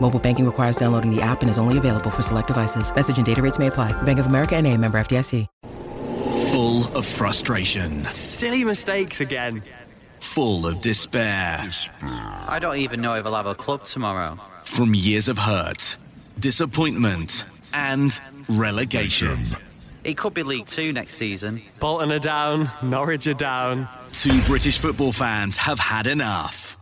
Mobile banking requires downloading the app and is only available for select devices. Message and data rates may apply. Bank of America and a member FDIC. Full of frustration. Silly mistakes again. Full of despair. I don't even know if I'll have a club tomorrow. From years of hurt, disappointment, and relegation. It could be League Two next season. Bolton are down, Norwich are down. Two British football fans have had enough.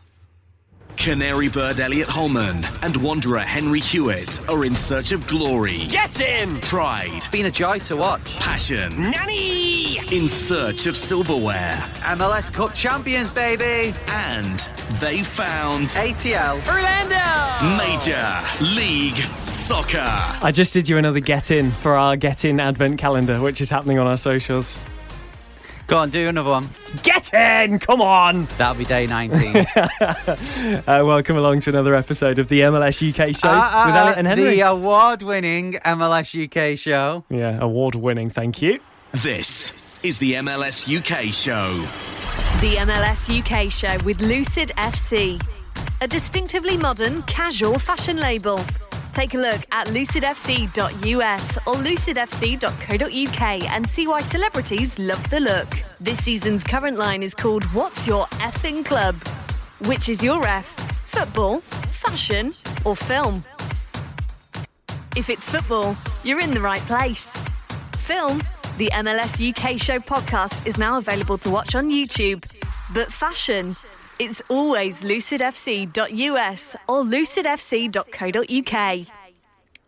Canary bird Elliot Holman and Wanderer Henry Hewitt are in search of glory, Get in! pride, Been a joy to watch. passion, Nanny! in search of silverware, MLS Cup champions, baby. and they found ATL. Orlando! Major League Soccer. I just did you another get in for our get in advent calendar, which is happening on our socials. Go on, do another one. Get in! Come on! That'll be day 19. Uh, welcome along to another episode of the MLS UK show Ah, with ah, Elliot and Henry. The award winning MLS UK show. yeah, award winning, thank you. This is the MLS UK show. The MLS UK show with Lucid FC, a distinctively modern, casual fashion label. Take a look at lucidfc.us or lucidfc.co.uk and see why celebrities love the look. This season's current line is called What's Your Effing Club? Which is your F? Football, fashion, or film? If it's football, you're in the right place. Film, the MLS UK show podcast is now available to watch on YouTube. But fashion, it's always lucidfc.us or lucidfc.co.uk.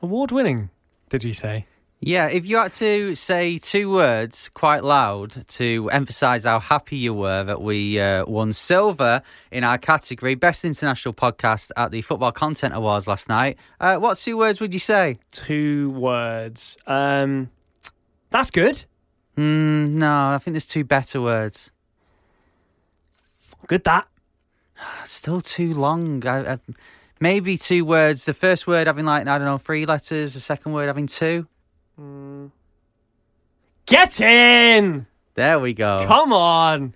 Award winning, did you say? Yeah, if you had to say two words quite loud to emphasise how happy you were that we uh, won silver in our category, Best International Podcast at the Football Content Awards last night, uh, what two words would you say? Two words. Um, that's good. Mm, no, I think there's two better words. Good that. Still too long. I, I, maybe two words. The first word having like I don't know three letters. The second word having two. Get in! There we go. Come on!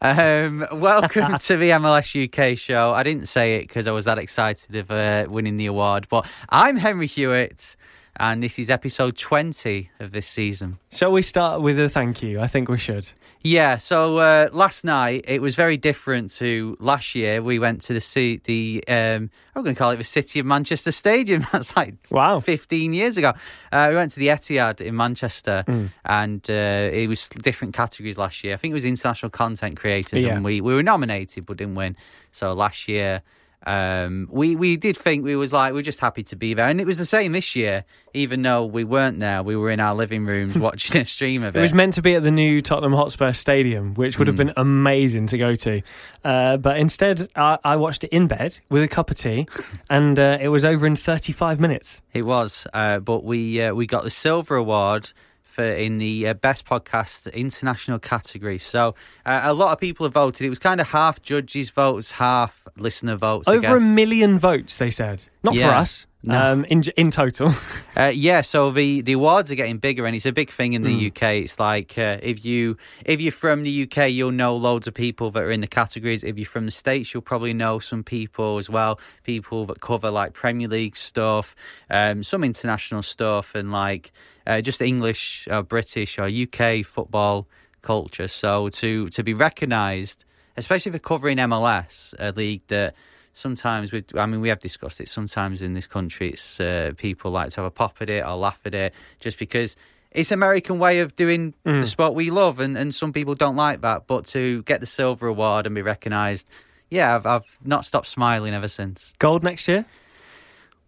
Um, welcome to the MLS UK show. I didn't say it because I was that excited of uh, winning the award, but I'm Henry Hewitt, and this is episode 20 of this season. Shall we start with a thank you? I think we should. Yeah, so uh, last night it was very different to last year. We went to the the um, I'm going to call it the City of Manchester Stadium. That's like Wow. 15 years ago. Uh, we went to the Etihad in Manchester, Mm. and uh, it was different categories last year. I think it was international content creators, Yeah. and we we were nominated but didn't win. So last year. Um, we we did think we was like we are just happy to be there, and it was the same this year. Even though we weren't there, we were in our living rooms watching a stream of It it. was meant to be at the new Tottenham Hotspur Stadium, which would have been amazing to go to. Uh, but instead, I, I watched it in bed with a cup of tea, and uh, it was over in 35 minutes. It was, uh, but we uh, we got the silver award for in the uh, best podcast international category. So uh, a lot of people have voted. It was kind of half judges' votes, half listener votes. Over a million votes, they said. Not for us. No. um, in in total. Uh, yeah, so the, the awards are getting bigger, and it's a big thing in the UK. It's like uh, if you if you're from the UK, you'll know loads of people that are in the categories. If you're from the States, you'll probably know some people as well. People that cover like Premier League stuff, um, some international stuff, and like uh, just English, or British, or UK football culture. So to to be recognised, especially for covering MLS, a league that sometimes we I mean we have discussed it sometimes in this country it's uh, people like to have a pop at it or laugh at it just because it's American way of doing Mm. the sport we love and, and some people don't like that but to get the silver award and be recognised yeah I've, I've not stopped smiling ever since Gold next year.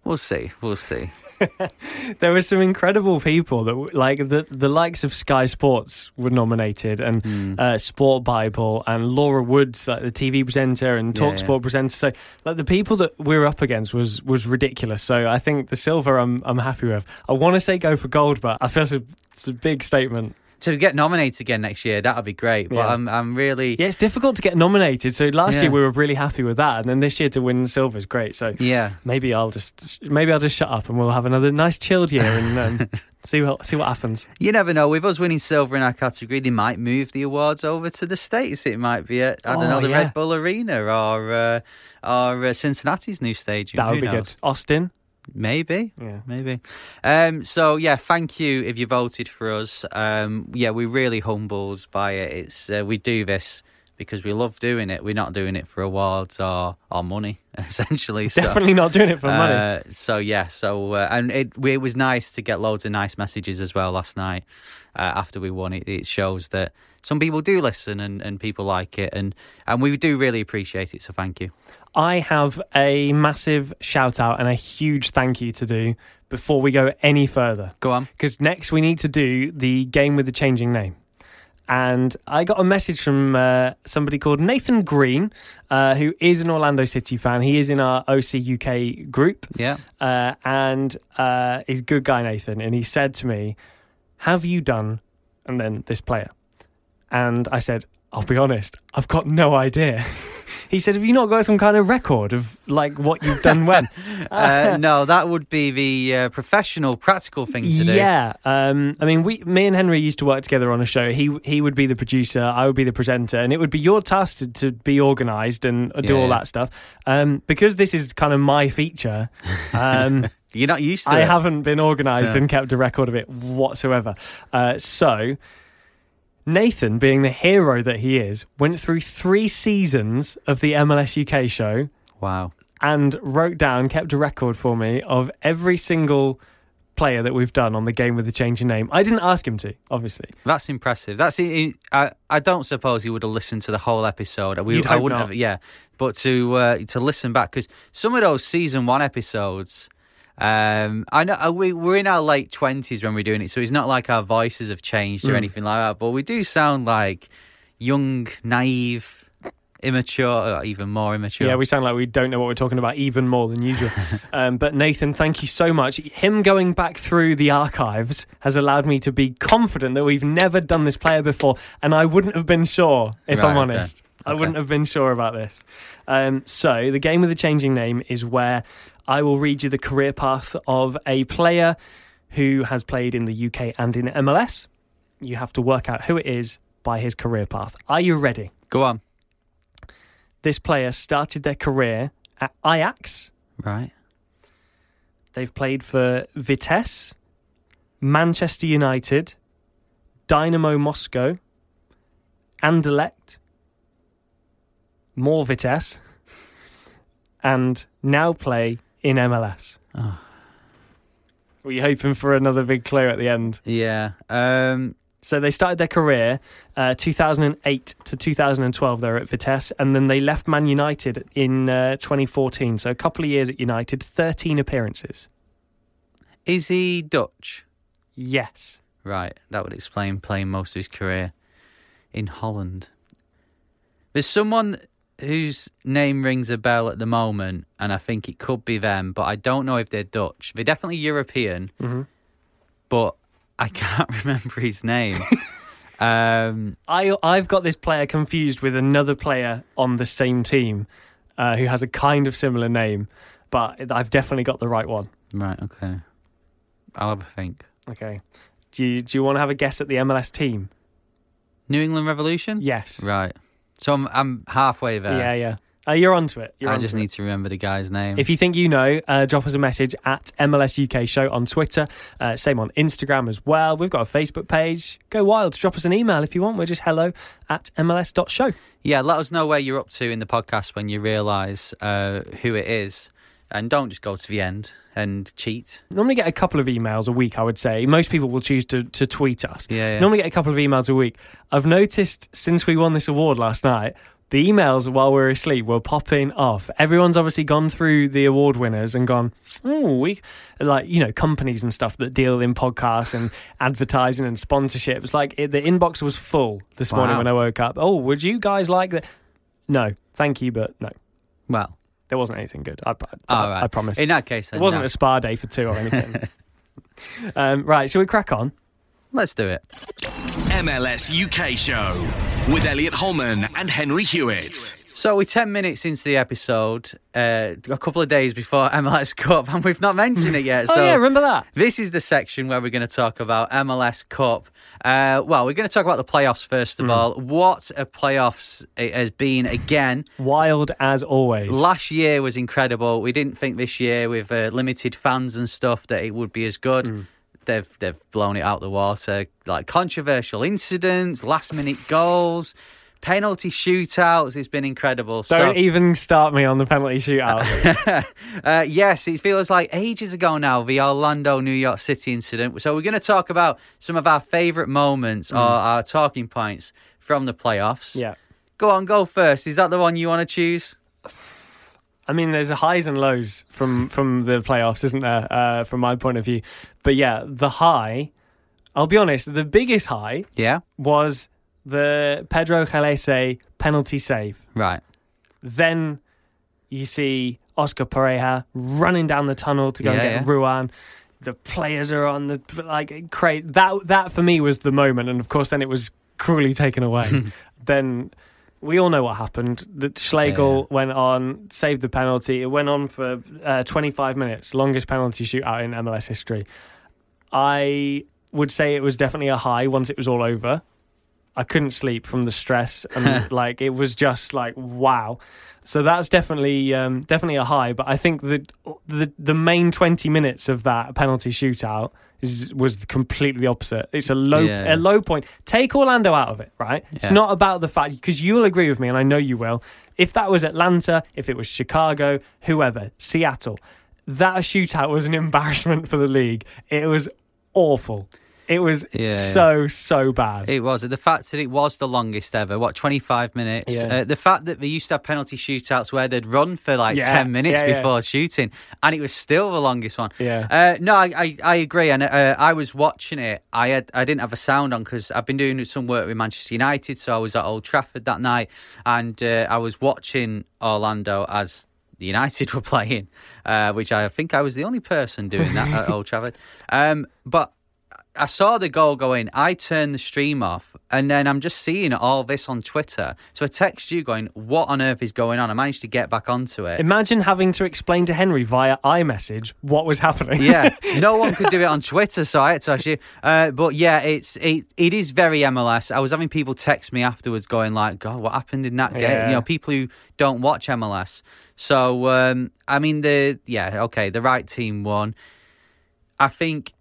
we'll see we'll see There were some incredible people that, like the the likes of Sky Sports, were nominated, and Hmm. uh, Sport Bible, and Laura Woods, like the TV presenter and Yeah, Talk yeah. Sport presenter. So, like the people that we were up against was was ridiculous. So, I think the silver, I'm I'm happy with. I want to say go for gold, but I feel it's a, it's a big statement. To get nominated again next year that would be great but Yeah. I'm, I'm really Yeah, it's difficult to get nominated. So last Yeah. year we were really happy with that, and then this year to win silver is great. So yeah maybe I'll just maybe I'll just shut up and we'll have another nice chilled year and um, see what see what happens. You never know. With us winning silver in our category, they might move the awards over to the states. It might be at I don't Oh, know the yeah. Red Bull Arena or uh, or uh, Cincinnati's new stadium. That would Who be knows? good. Austin. Maybe. Yeah. Maybe. Um, so yeah, thank you if you voted for us. Um, yeah, we're really humbled by it. It's uh, we do this because we love doing it. We're not doing it for awards or or money, essentially. So, Definitely not doing it for money. uh, so yeah, so uh, and it it was nice to get loads of nice messages as well last night uh, after we won. It it shows that some people do listen and, and people like it, and and we do really appreciate it. So thank you. I have a massive shout out and a huge thank you to do before we go any further. Go on. Because next we need to do the game with the changing name. And I got a message from uh, somebody called Nathan Green, uh, who is an Orlando City fan. He is in our OC UK group. Yeah. Uh, and uh, he's a good guy, Nathan. And he said to me, Have you done, and then this player? And I said, I'll be honest, I've got no idea. he said, Have you not got some kind of record of like what you've done when? Uh, no, that would be the uh, professional, practical thing to do. Yeah, um, I mean, we, me and Henry used to work together on a show. He he would be the producer, I would be the presenter, and it would be your task to, to be organised and do Yeah, all that stuff. Um, because this is kind of my feature. Um, You're not used to I it. haven't been organised Yeah. and kept a record of it whatsoever. Uh, so, Nathan, being the hero that he is, went through three seasons of the MLS UK show Wow. and wrote down, kept a record for me of every single player that we've done on the game with the change in name. I didn't ask him to, obviously. That's impressive. That's I. I don't suppose he would have listened to the whole episode. We, You'd I wouldn't not. have. Yeah, but to uh, to listen back because some of those season one episodes. Um, I know uh, we we're in our late twenties when we're doing it, so it's not like our voices have changed or anything like that. But we do sound like young, naive, immature, or even more immature. Yeah, we sound like we don't know what we're talking about even more than usual. um, but Nathan, thank you so much. Him going back through the archives has allowed me to be confident that we've never done this player before, and I wouldn't have been sure if Right, I'm okay. honest. I wouldn't have been sure about this. Um, so the game with the changing name is where I will read you the career path of a player who has played in the UK and in MLS. You have to work out who it is by his career path. Are you ready? Go on. This player started their career at Ajax. Right. They've played for Vitesse, Manchester United, Dynamo Moscow, Anderlecht, more Vitesse, and now play in MLS. Oh. Were you hoping for another big clue at the end? Yeah. Um. So they started their career uh, 2008 to 2012. They were at Vitesse, and then they left Man United in uh, 2014. So a couple of years at United, 13 appearances. Is he Dutch? Yes. Right, that would explain playing most of his career in Holland. There's someone whose name rings a bell at the moment, and I think it could be them, but I don't know if they're Dutch. They're definitely European, Mhm. but I can't remember his name. um, I I've got this player confused with another player on the same team uh, who has a kind of similar name, but I've definitely got the right one. Right. Okay. I'll have a think. Okay. Do you, do you want to have a guess at the MLS team? New England Revolution. Yes. Right. So I'm I'm halfway there. Yeah, yeah. Uh, you're onto it. You're I onto just it. need to remember the guy's name. If you think you know, uh, drop us a message at MLS UK Show on Twitter. Uh, same on Instagram as well. We've got a Facebook page. Go wild. Drop us an email if you want. We're just hello at MLS.show. Yeah, let us know where you're up to in the podcast when you realise uh, who it is. And don't just go to the end and cheat. Normally get a couple of emails a week, I would say. Most people will choose to, to tweet us. Yeah, yeah. Normally get a couple of emails a week. I've noticed since we won this award last night, the emails while we are asleep were popping off. Everyone's obviously gone through the award winners and gone, oh, we like you know companies and stuff that deal in podcasts and advertising and sponsorships. Like it, the inbox was full this morning when I woke up. Oh, would you guys like that? No, thank you, but no, Well, there wasn't anything good. I, I, all right. I promise. In that case, then, It wasn't no. a spa day for two or anything. um, right, shall we crack on? Let's do it. MLS UK Show with Elliot Holman and Henry Hewitt. So we're 10 minutes into the episode, uh, a couple of days before MLS Cup, and we've not mentioned it yet. Oh so yeah, remember that? This is the section where we're going to talk about MLS Cup. Uh, well, we're going to talk about the playoffs first of Hmm. all. What a playoffs it has been again. Wild as always. Last year was incredible. We didn't think this year, with uh, limited fans and stuff, that it would be as good. Hmm. They've they've blown it out the water. Like controversial incidents, last minute goals, penalty shootouts. It's been incredible. Don't so, even start me on the penalty shootout. uh, yes, it feels like ages ago now, the Orlando New York City incident. So, we're going to talk about some of our favourite moments or our talking points from the playoffs. Mm. yeah. Go on, go first. Is that the one you want to choose? I mean, there's highs and lows from from the playoffs, isn't there? Uh, from my point of view, but yeah, the high. I'll be honest. The biggest high Yeah. was the Pedro Gallese penalty save. Right. Then you see Oscar Pareja running down the tunnel to go and get yeah. Ruan. The players are on the like great. That that for me was the moment, and of course, then it was cruelly taken away. then we all know what happened. That Schlegel went on, saved the penalty. It went on for uh, 25 minutes, longest penalty shootout in MLS history. I would say it was definitely a high once it was all over. I couldn't sleep from the stress and like it was just like wow. So that's definitely um, definitely a high. But I think the the the main twenty minutes of that penalty shootout is was completely the opposite. It's a low Yeah. a low point. Take Orlando out of it, right? It's not about the fact because you'll agree with me, and I know you will. If that was Atlanta, if it was Chicago, whoever, Seattle, that shootout was an embarrassment for the league. It was awful. It was Yeah, so so bad. It was. The fact that it was the longest ever, what, 25 minutes? Yeah. Uh, the fact that they used to have penalty shootouts where they'd run for like Yeah, 10 minutes before shooting, and it was still the longest one. Yeah. Uh, no, I, I, I agree. And uh, I was watching it. I had I didn't have a sound on because I've been doing some work with Manchester United. So I was at Old Trafford that night and uh, I was watching Orlando as the United were playing, uh, which I think I was the only person doing that at Old Trafford. Um, but I saw the goal go in. I turned the stream off, and then I'm just seeing all this on Twitter. So I text you going, "What on earth is going on?" I managed to get back onto it. Imagine having to explain to Henry via iMessage what was happening. yeah, no one could do it on Twitter, so I had to actually. Uh, but yeah, it's it, it is very MLS. I was having people text me afterwards, going like, "God, what happened in that game?" Yeah. You know, people who don't watch MLS. So um, I mean, the yeah, okay, the right team won. I think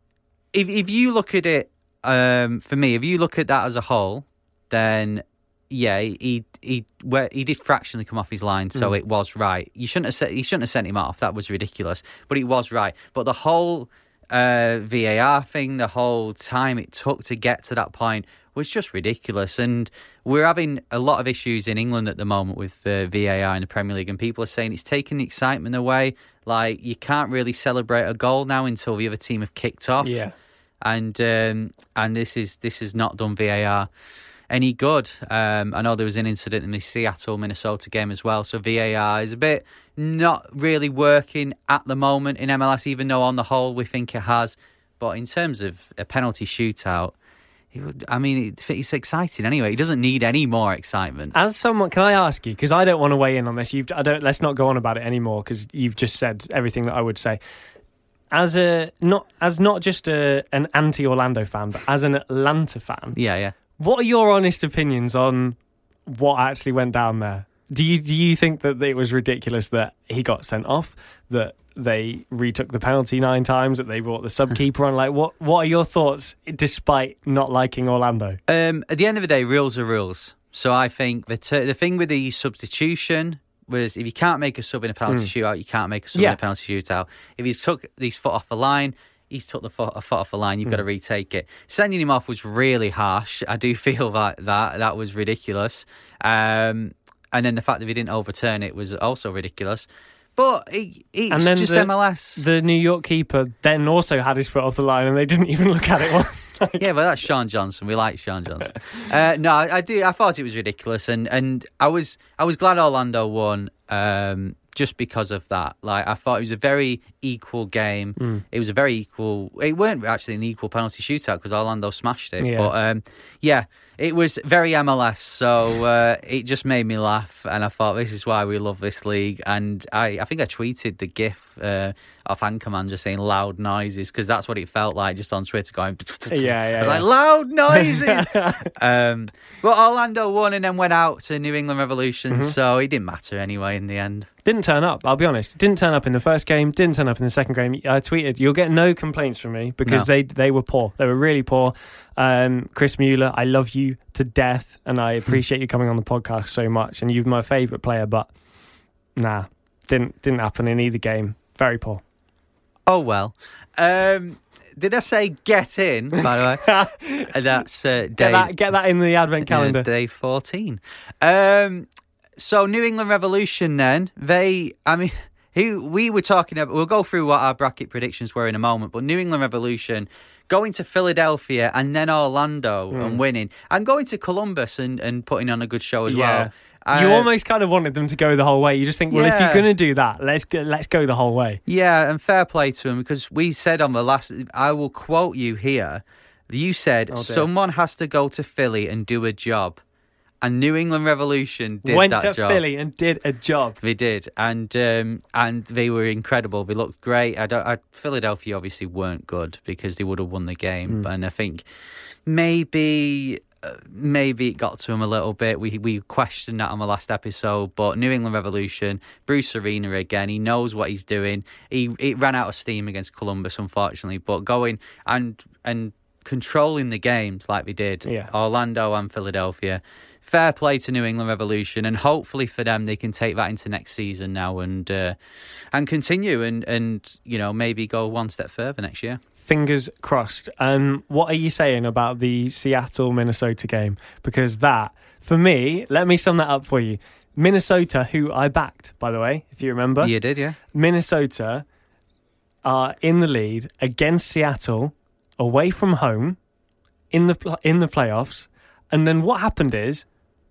if if you look at it, um, for me, if you look at that as a whole, then yeah, he he where he did fractionally come off his line, so it was right. You shouldn't have he shouldn't have sent him off. That was ridiculous, but he was right. But the whole uh, VAR thing, the whole time it took to get to that point was just ridiculous. And we're having a lot of issues in England at the moment with uh, VAR in the Premier League, and people are saying it's taking the excitement away. Like you can't really celebrate a goal now until the other team have kicked off Yeah. and um, and this is this has not done VAR any good. Um, I know there was an incident in the Seattle Minnesota game as well, so VAR is a bit not really working at the moment in MLS, even though on the whole we think it has. But in terms of a penalty shootout, it would, I mean, it, it's exciting anyway. He doesn't need any more excitement. As someone, can I ask you? Because I don't want to weigh in on this. You've, I don't. Let's not go on about it anymore because you've just said everything that I would say. as a not as not just a an anti Orlando fan, but as an Atlanta fan, Yeah, yeah. what are your honest opinions on what actually went down there? Do you do you think that it was ridiculous that he got sent off? That they retook the penalty nine times? That they brought the sub keeper on? Like, what what are your thoughts? Despite not liking Orlando, Um, at the end of the day, rules are rules. So I think the t- the thing with the substitution was if you can't make a sub in a penalty shootout, you can't make a sub Yeah. in a penalty shootout. If he's took his foot off the line, he's took the foot, a foot off the line. You've got to retake it. Sending him off was really harsh. I do feel that that that was ridiculous. Um, and then the fact that he didn't overturn it was also ridiculous. But it, it's and then just the, MLS. the New York keeper then also had his foot off the line, and they didn't even look at it once. yeah, but that's Sean Johnson. We like Sean Johnson. Uh, no, I, I do. I thought it was ridiculous, and and I was I was glad Orlando won. Um, just because of that, like I thought it was a very equal game. It was a very equal. It weren't actually an equal penalty shootout because Orlando smashed it. Yeah. But um, yeah, it was very MLS. So uh, it just made me laugh, and I thought this is why we love this league. And I, I think I tweeted the GIF uh, of Anchorman just saying loud noises because that's what it felt like just on Twitter going. Yeah, yeah, I was yeah. like loud noises. um, but Orlando won and then went out to New England Revolution, Mm-hmm. so it didn't matter anyway in the end. didn't turn up. I'll be honest. Didn't turn up in the first game. Didn't turn up in the second game. I tweeted, "You'll get no complaints from me because No. they they were poor. They were really poor." Um, Chris Mueller, I love you to death, and I appreciate you coming on the podcast so much. And you're my favourite player, but nah, didn't didn't happen in either game. Very poor. Oh well. Um, did I say get in? By the way, Uh, that's uh, Get that get that in the advent calendar. Uh, day 14. Um, so New England Revolution then, they, I mean, who we were talking about, we'll go through what our bracket predictions were in a moment, but New England Revolution going to Philadelphia and then Orlando Hmm. and winning and going to Columbus and, and putting on a good show as yeah. well. you Uh, almost kind of wanted them to go the whole way. You just think, well, if you're going to do that, let's go, let's go the whole way. Yeah, and fair play to him because we said on the last, I will quote you here. You said Oh, someone has to go to Philly and do a job, and New England Revolution did Went that to job. Philly and did a job. They did, and um, and they were incredible. They looked great. I don't. I, Philadelphia obviously weren't good because they would have won the game, and I think maybe. uh, Maybe it got to him a little bit. We we questioned that on the last episode, but New England Revolution, Bruce Arena again. He knows what he's doing. He it ran out of steam against Columbus, unfortunately, but going and and controlling the games like they did, Yeah. Orlando and Philadelphia. Fair play to New England Revolution, and hopefully for them they can take that into next season now and uh, and continue and and you know maybe go one step further next year. Fingers crossed. Um, what are you saying about the Seattle Minnesota game? Because that, for me, let me sum that up for you. Minnesota, who I backed, by the way, if you remember, You did, yeah. Minnesota are in the lead against Seattle, away from home, in the in the playoffs. And then what happened is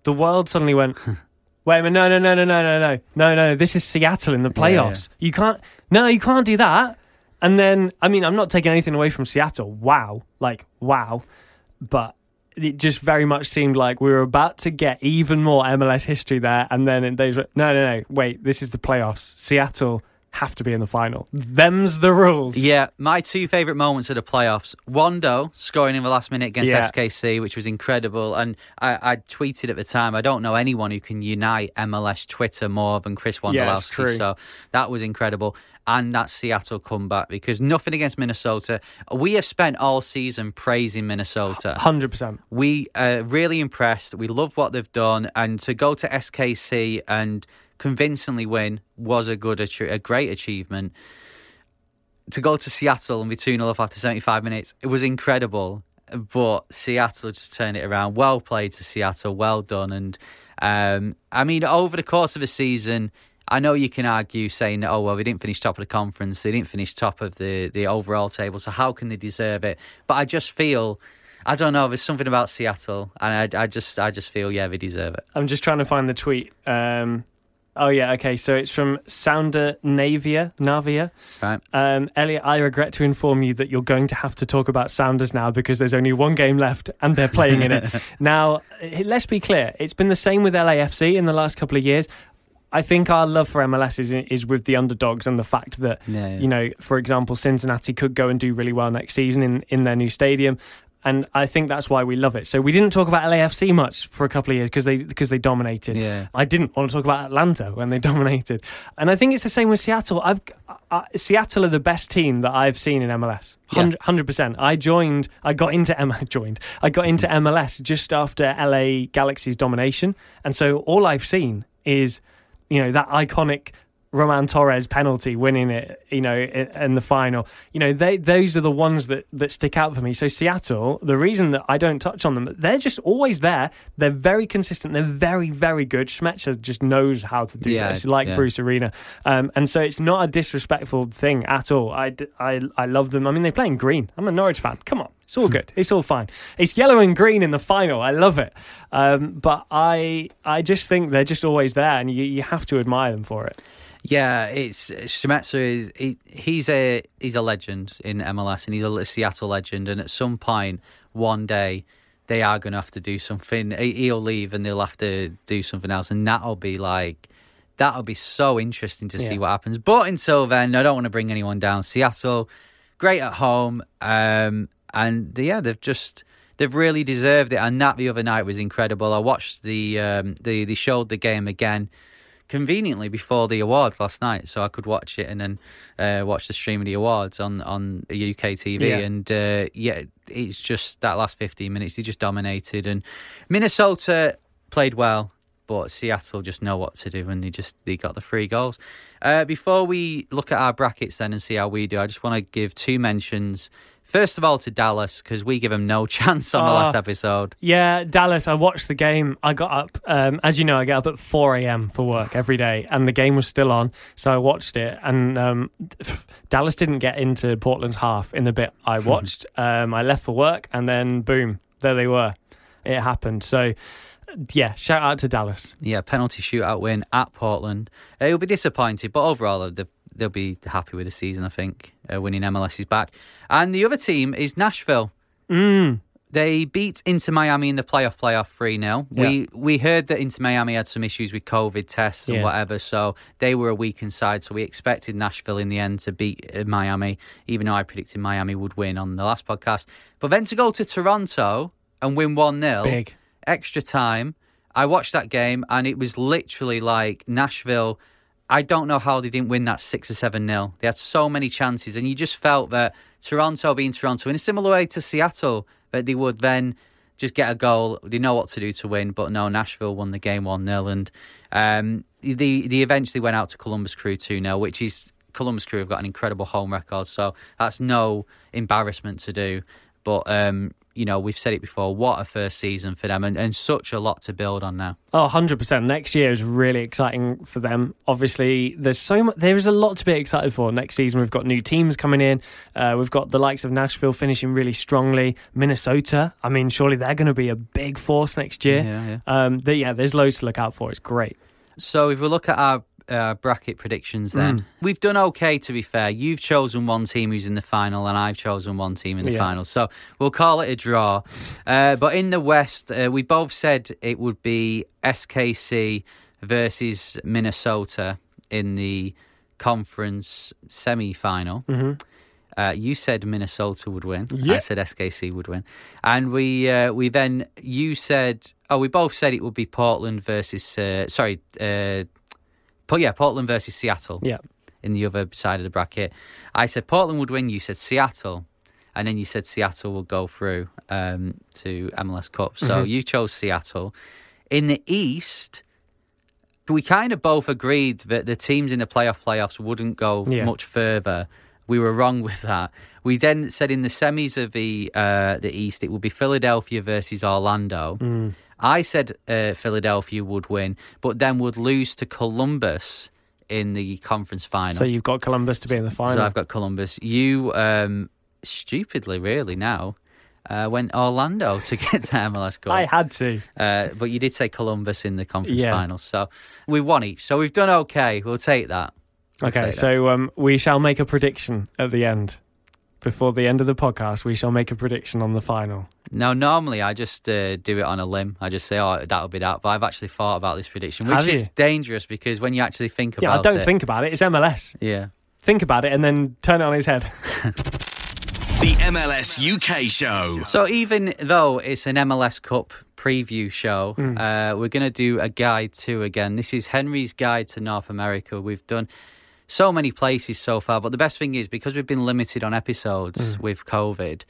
the world suddenly went. Wait a minute! No, no, no, no, no, no, no, no, no! This is Seattle in the Yeah, playoffs. You can't. No, you can't do that. And then, I mean, I'm not taking anything away from Seattle. Wow, like wow, but it just very much seemed like we were about to get even more MLS history there. And then they were, no, no, no, wait, this is the playoffs. Seattle have to be in the final. Them's the rules. Yeah, my two favourite moments of the playoffs. Wondo scoring in the last minute against Yeah. SKC, which was incredible. And I, I tweeted at the time, I don't know anyone who can unite MLS Twitter more than Chris Yeah, Wondolowski. true. so that was incredible. And that Seattle comeback because nothing against Minnesota. We have spent all season praising Minnesota. 100%. We are really impressed. We love what they've done, and to go to SKC and convincingly win was a good, a great achievement. To go to Seattle and be 2 0 up after 75 minutes, it was incredible. But Seattle just turned it around. Well played to Seattle. Well done. And um, I mean, over the course of a season, I know you can argue saying, oh, well, they didn't finish top of the conference. They didn't finish top of the, the overall table. So how can they deserve it? But I just feel. I don't know. There's something about Seattle, and I, I just, I just feel, yeah, they deserve it. I'm just trying to find the tweet. Um, oh, yeah, okay. So it's from Sounder Navia. Navia. Right? Um, Elliot, I regret to inform you that you're going to have to talk about Sounders now because there's only one game left and they're playing in it. now, let's be clear. It's been the same with LAFC in the last couple of years. I think our love for MLS is is with the underdogs and the fact that Yeah, yeah. you know, for example, Cincinnati could go and do really well next season in in their new stadium. And I think that's why we love it. So we didn't talk about LAFC much for a couple of years because they because they dominated. Yeah. I didn't want to talk about Atlanta when they dominated, and I think it's the same with Seattle. I've uh, Seattle are the best team that I've seen in MLS. Hundred percent. I joined. I got into M. joined. I got into MLS just after LA Galaxy's domination, and so all I've seen is, you know, that iconic Roman Torres penalty winning it, you know, in, the final. You know, they those are the ones that that stick out for me. So Seattle, the reason that I don't touch on them, they're just always there. They're very consistent. They're very very good. Schmetzer just knows how to do Yeah, this, like yeah. Bruce Arena, um, and so it's not a disrespectful thing at all. I, I I love them. I mean, they play in green. I'm a Norwich fan. Come on. It's all good. It's all fine. It's yellow and green in the final. I love it. Um, but I I just think they're just always there, and you, you have to admire them for it. Yeah, it's Schmetzer is he, he's a he's a legend in MLS and he's a Seattle legend. And at some point, one day, they are going to have to do something. He- He'll leave and they'll have to do something else, and that'll be like that'll be so interesting to see what happens. But until then, I don't want to bring anyone down. Seattle, great at home, um, and yeah, they've just. They've really deserved it, and that the other night was incredible. I watched the um, the they showed the game again, conveniently before the awards last night, so I could watch it and then uh, watch the stream of the awards on on UK TV. Yeah. And uh, yeah, it's just that last fifteen minutes they just dominated, and Minnesota played well, but Seattle just know what to do, and they just they got the three goals. Uh, before we look at our brackets then and see how we do, I just want to give two mentions. First of all, to Dallas because we give them no chance on the Oh. last episode. Yeah, Dallas. I watched the game. I got up, um, as you know, I get up at 4 a.m. for work every day, and the game was still on. So I watched it, and um, Dallas didn't get into Portland's half in the bit I watched. um, I left for work, and then boom, there they were. It happened. So, yeah, shout out to Dallas. Yeah, penalty shootout win at Portland. Uh, he'll be disappointed, but overall they'll, they'll be happy with the season. I think uh, winning MLS is back, and the other team is Nashville. Mm. They beat Inter Miami in the playoff playoff three 0 We we heard that Inter Miami had some issues with COVID tests and Yeah. whatever, so they were a weakened side. So we expected Nashville in the end to beat uh, Miami, even though I predicted Miami would win on the last podcast. But then to go to Toronto and win one 0 Big. extra time. I watched that game and it was literally like Nashville. I don't know how they didn't win that six or seven nil. They had so many chances, and you just felt that Toronto being Toronto in a similar way to Seattle, that they would then just get a goal. They know what to do to win, but no, Nashville won the game one 0 and um, they they eventually went out to Columbus Crew two 0 which is Columbus Crew have got an incredible home record, so that's no embarrassment to do. But um, you know, we've said it before. What a first season for them, and, and such a lot to build on now. Oh, 100%. Next year is really exciting for them. Obviously, there's so much, there is a lot to be excited for. Next season, we've got new teams coming in. Uh, we've got the likes of Nashville finishing really strongly. Minnesota, I mean, surely they're going to be a big force next year. Yeah, yeah. Um, the, yeah, there's loads to look out for. It's great. So if we look at our uh, bracket predictions, then we've done okay. To be fair, you've chosen one team who's in the final, and I've chosen one team in the Yeah. final. So we'll call it a draw. Uh, but in the West, uh, we both said it would be SKC versus Minnesota in the conference semi-final. Uh, you said Minnesota would win. I said SKC would win, and we uh, we then you said oh we both said it would be Portland versus uh, sorry, uh, but yeah Portland versus Seattle. Yeah. In the other side of the bracket, I said Portland would win. You said Seattle, and then you said Seattle would go through um, to MLS Cup. So Mm-hmm. you chose Seattle. In the East, we kind of both agreed that the teams in the playoff playoffs wouldn't go Yeah. much further. We were wrong with that. We then said in the semis of the uh, the East, it would be Philadelphia versus Orlando. Mm. I said uh, Philadelphia would win, but then would lose to Columbus in the conference final. So you've got Columbus to be in the final. So I've got Columbus. You, um, stupidly, really now, uh, went Orlando to get to MLS Cup. I had to. Uh, but you did say Columbus in the conference Yeah. finals, so we won each. So we've done okay. We'll take that. We'll Okay, take that. so um, we shall make a prediction at the end. Before the end of the podcast, we shall make a prediction on the final. No, normally I just uh, do it on a limb. I just say, "Oh, that'll be that." But I've actually thought about this prediction, which Have is you? dangerous because when you actually think about it. Yeah, I don't it, think about it. It's MLS. yeah. Think about it and then turn it on his head. The MLS UK show. So even though it's an MLS Cup preview show, Hmm. uh, we're going to do a guide to again. This is Henry's guide to North America. We've done so many places so far, but the best thing is because we've been limited on episodes Hmm. with COVID,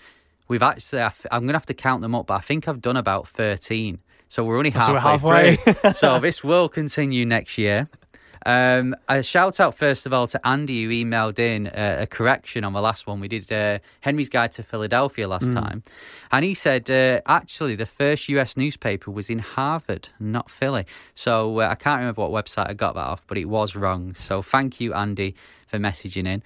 we've actually I'm going to have to count them up, but I think I've done about 13. So we're only So halfway, we're halfway. through. so this will continue next year. Um, a shout out first of all to Andy who emailed in uh, a correction on the last one. We did uh, Henry's Guide to Philadelphia last time, and he said uh, actually the first US newspaper was in Harvard, not Philly. So uh, I can't remember what website I got that off, but it was wrong. So thank you, Andy, for messaging in.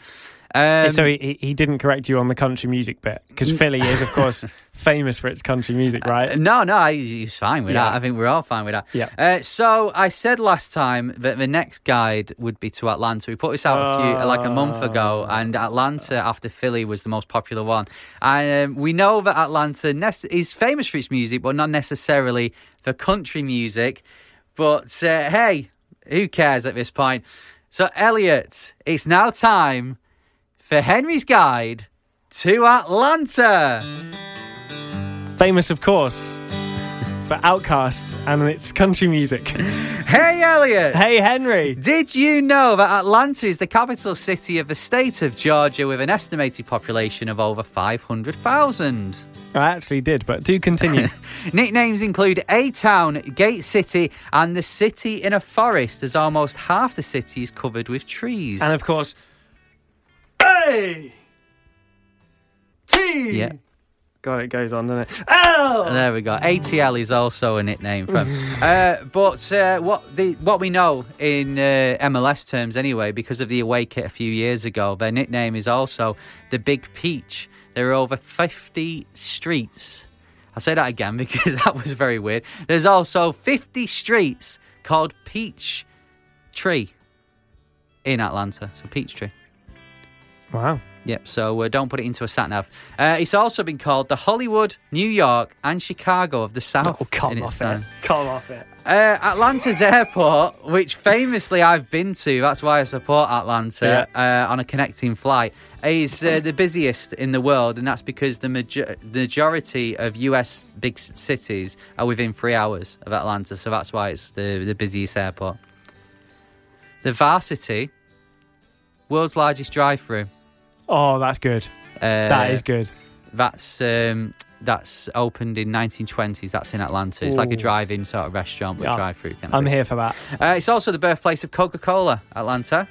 Um, so he, he- he didn't correct you on the country music bit because Philly is, of course, famous for its country music, right? No, no, I- he's fine with Yeah. that. I think we're all fine with that. Yeah. Uh, so I said last time that the next guide would be to Atlanta. We put this out a few, like a month ago, and Atlanta after Philly was the most popular one. And um, we know that Atlanta nec- is famous for its music, but not necessarily for country music. But uh, hey, who cares at this point? So Elliot, it's now time for Henry's guide to Atlanta. famous, of course, for OutKast and its country music. Hey, Elliot. hey, Henry. Did you know that Atlanta is the capital city of the state of Georgia with an estimated population of over 500,000? I actually did, but do continue. Nicknames include A Town, Gate City, and the city in a forest, as almost half the city is covered with trees. and of course, T. yeah, God, it goes on, doesn't it? Oh, there we go. ATL is also a nickname for him. uh, but uh, what the what we know in uh, MLS terms, anyway, because of the away kit a few years ago, their nickname is also the Big Peach. There are over 50 streets. I'll say that again because that was very weird. There's also 50 streets called Peach Tree in Atlanta. So Peach Tree. Wow. Yep, so uh, don't put it into a sat nav. Uh, it's also been called the Hollywood, New York, and Chicago of the South. Oh, come off time. it. Come off it. Uh, Atlanta's airport, which famously I've been to, that's why I support Atlanta uh, on a connecting flight, is uh, the busiest in the world, and that's because the major- majority of US big cities are within three hours of Atlanta, so that's why it's the, the busiest airport. The Varsity, world's largest drive-through. Oh, that's good. Uh, that is good. That's um, that's opened in 1920s. That's in Atlanta. It's like a drive-in sort of restaurant with Yeah. drive-through. Kind of I'm thing. here for that. Uh, it's also the birthplace of Coca-Cola, Atlanta.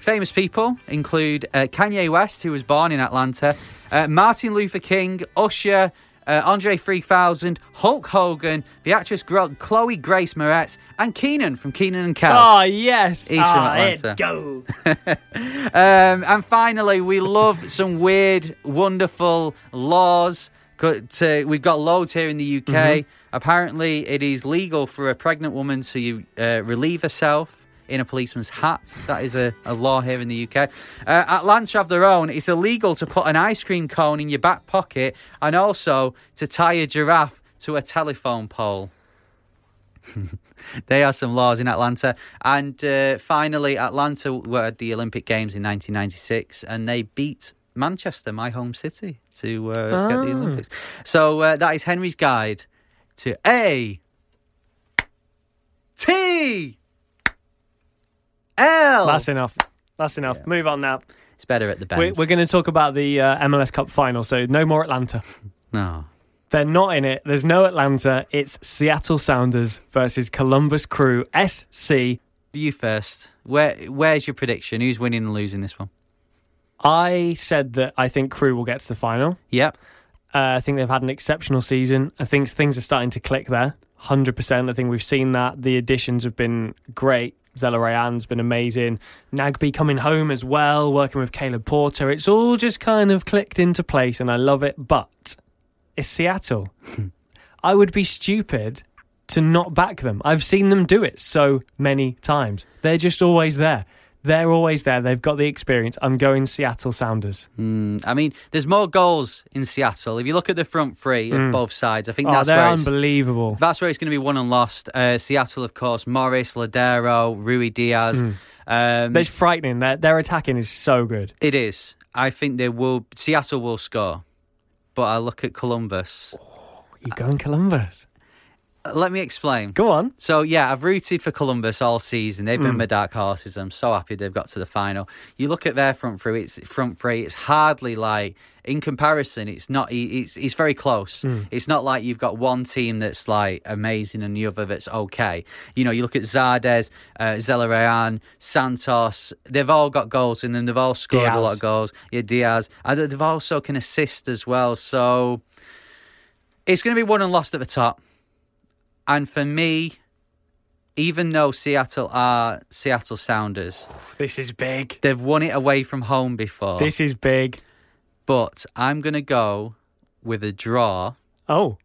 Famous people include uh, Kanye West, who was born in Atlanta, uh, Martin Luther King, Usher, uh, Andre 3000, Hulk Hogan, the actress Chloe Grace Moretz, and Keenan from Keenan and Kel. Oh, yes. He's from Ah, Atlanta. go. Um, and finally, we love some weird, wonderful laws. To, we've got loads here in the UK. Mm-hmm. Apparently, it is legal for a pregnant woman to uh, relieve herself in a policeman's hat. That is a, a law here in the UK. Uh, Atlanta have their own. It's illegal to put an ice cream cone in your back pocket and also to tie a giraffe to a telephone pole. They are some laws in Atlanta. And uh, finally, Atlanta were at the Olympic Games in 1996 and they beat Manchester, my home city, to uh, get the Ah. Olympics. So uh, that is Henry's guide to A, T, L. That's enough. That's enough. Move on now. It's better at the We're, we're going to talk about the uh, MLS Cup final, so no more Atlanta. No. They're not in it. There's no Atlanta. It's Seattle Sounders versus Columbus Crew SC. You first. Where Where's your prediction? Who's winning and losing this one? I said that I think Crew will get to the final. Yep. Uh, I think they've had an exceptional season. I think things are starting to click there. 100%. I think we've seen that. The additions have been great. Zelarayan's been amazing. Nagbe coming home as well, working with Caleb Porter. It's all just kind of clicked into place and I love it. But it's Seattle. I would be stupid to not back them. I've seen them do it so many times. They're just always there. They're always there. They've got the experience. I'm going Seattle Sounders. Mm, I mean, there's more goals in Seattle. If you look at the front three of both sides, I think Oh, that's they're where unbelievable. that's where it's going to be won and lost. Uh, Seattle, of course, Morris, Lodeiro, Rui Diaz. Mm. Um, it's frightening. Their, their attacking is so good. it is. I think they will. Seattle will score, but I look at Columbus. You going Columbus? Let me explain. Go on. So yeah, I've rooted for Columbus all season. They've Mm. been my dark horses. I'm so happy they've got to the final. You look at their front three. It's front three. It's hardly like in comparison. It's not. It's it's very close. Mm. It's not like you've got one team that's like amazing and the other that's okay. You know, you look at Zardes, uh, Zelarayan, Santos. They've all got goals in them. They've all scored a lot of goals. Yeah, Diaz. And they've also can assist as well. So it's going to be won and lost at the top. And for me, even though Seattle are Seattle Sounders, This is big. they've won it away from home before. This is big. but I'm going to go with a draw Oh,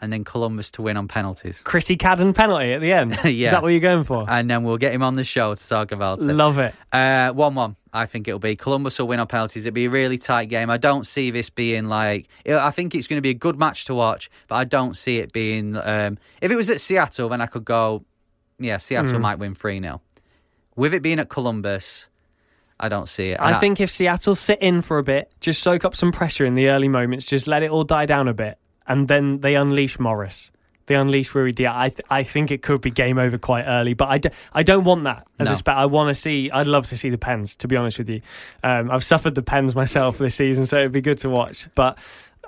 and then Columbus to win on penalties. Chrissy Cadden penalty at the end. yeah. Is that what you're going for? And then we'll get him on the show to talk about it. Love it. Uh, 1 1, I think it'll be. Columbus will win on penalties. It'll be a really tight game. I don't see this being like. I think it's going to be a good match to watch, but I don't see it being. Um, if it was at Seattle, then I could go, yeah, Seattle Hmm. might win 3 0. With it being at Columbus, I don't see it. I think if Seattle sit in for a bit, just soak up some pressure in the early moments, just let it all die down a bit, and then they unleash Morris. They unleash Ruidiaz. I, th- I think it could be game over quite early, but I, d- I don't want that as No. a spat. I want to see. I'd love to see the pens. To be honest with you, um, I've suffered the pens myself this season, so it'd be good to watch. But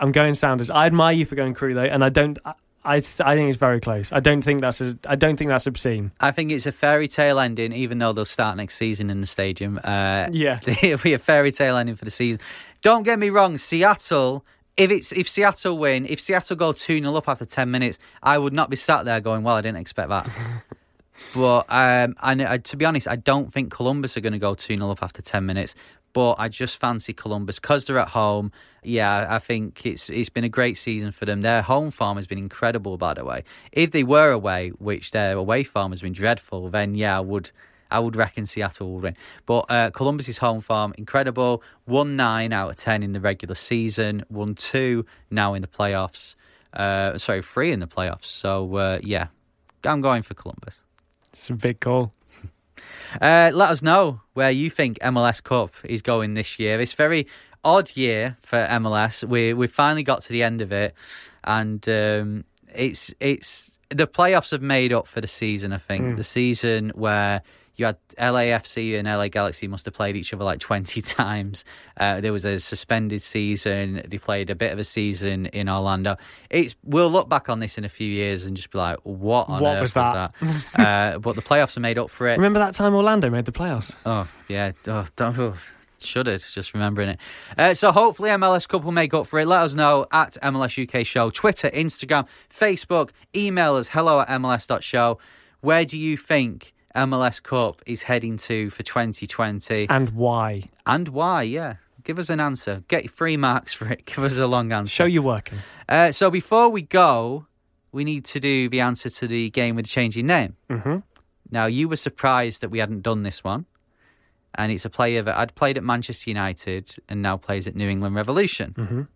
I'm going Sounders. I admire you for going Crew though, and I don't. I I, th- I think it's very close. I don't think that's a. I don't think that's obscene. I think it's a fairy tale ending, even though they'll start next season in the stadium. Uh, Yeah. it'll be a fairy tale ending for the season. Don't get me wrong, Seattle. If it's if Seattle win, if Seattle go two 0 up after ten minutes, I would not be sat there going, "Well, I didn't expect that." but um, and uh, to be honest, I don't think Columbus are going to go two 0 up after ten minutes. But I just fancy Columbus because they're at home. Yeah, I think it's it's been a great season for them. Their home farm has been incredible, by the way. If they were away, which their away farm has been dreadful, then yeah, I would I would reckon Seattle will win. But uh, Columbus's home farm, incredible. Won nine out of ten in the regular season. Won two now in the playoffs. Uh, sorry, three in the playoffs. So uh, yeah, I'm going for Columbus. It's a big call. Uh, let us know where you think MLS Cup is going this year. It's a very odd year for MLS. We we finally got to the end of it, and um, it's it's the playoffs have made up for the season. I think the season where you had LAFC and LA Galaxy must have played each other like 20 times. Uh, there was a suspended season. They played a bit of a season in Orlando. It's we'll look back on this in a few years and just be like, what on What earth was was that? that? uh, but the playoffs are made up for it. Remember that time Orlando made the playoffs? Oh yeah, oh, don't oh, shuddered just remembering it. Uh, so hopefully MLS Cup will make up for it. Let us know at MLS UK Show, Twitter, Instagram, Facebook. Email us hello at MLS.show. Where do you think MLS Cup is heading to for 2020 And why? and why? Yeah, give us an answer. Get three marks for it. Give us a long answer. Show you working. Uh, so before we go, we need to do the answer to the game with the changing name. hmm Now, you were surprised that we hadn't done this one. And it's a player that I'd played at Manchester United and now plays at New England Revolution. Mhm.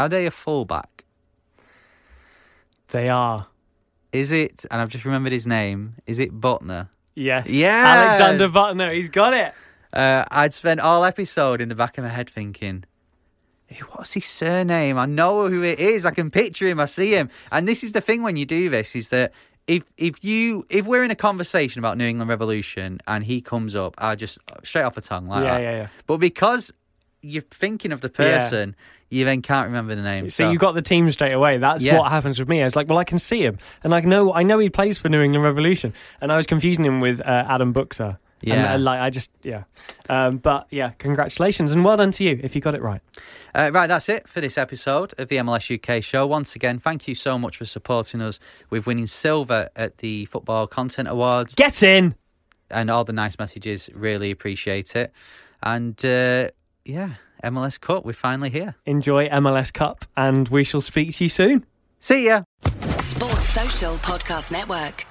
Are they a fullback? They are. Is it, and I've just remembered his name, is it Büttner? Yes. Yeah. Alexander Büttner. He's got it. Uh, I'd spent all episode in the back of my head thinking, what's his surname? I know who it is. I can picture him. I see him. And this is the thing when you do this is that if if you if we're in a conversation about New England Revolution and he comes up, I just straight off the tongue like Yeah, that. yeah, yeah. But because you're thinking of the Yeah. person, you then can't remember the name. So you got the team straight away. That's Yeah. what happens with me. I was like, well, I can see him, and I know I know he plays for New England Revolution, and I was confusing him with uh, Adam Buksa. And, Yeah. uh, like I just yeah, um, but yeah, congratulations and well done to you if you got it right. Uh, right, that's it for this episode of the MLS UK show. Once again, thank you so much for supporting us with winning silver at the Football Content Awards. Get in. and all the nice messages. Really appreciate it. And uh, yeah, MLS Cup, we're finally here. Enjoy MLS Cup, and we shall speak to you soon. See ya. Sports Social Podcast Network.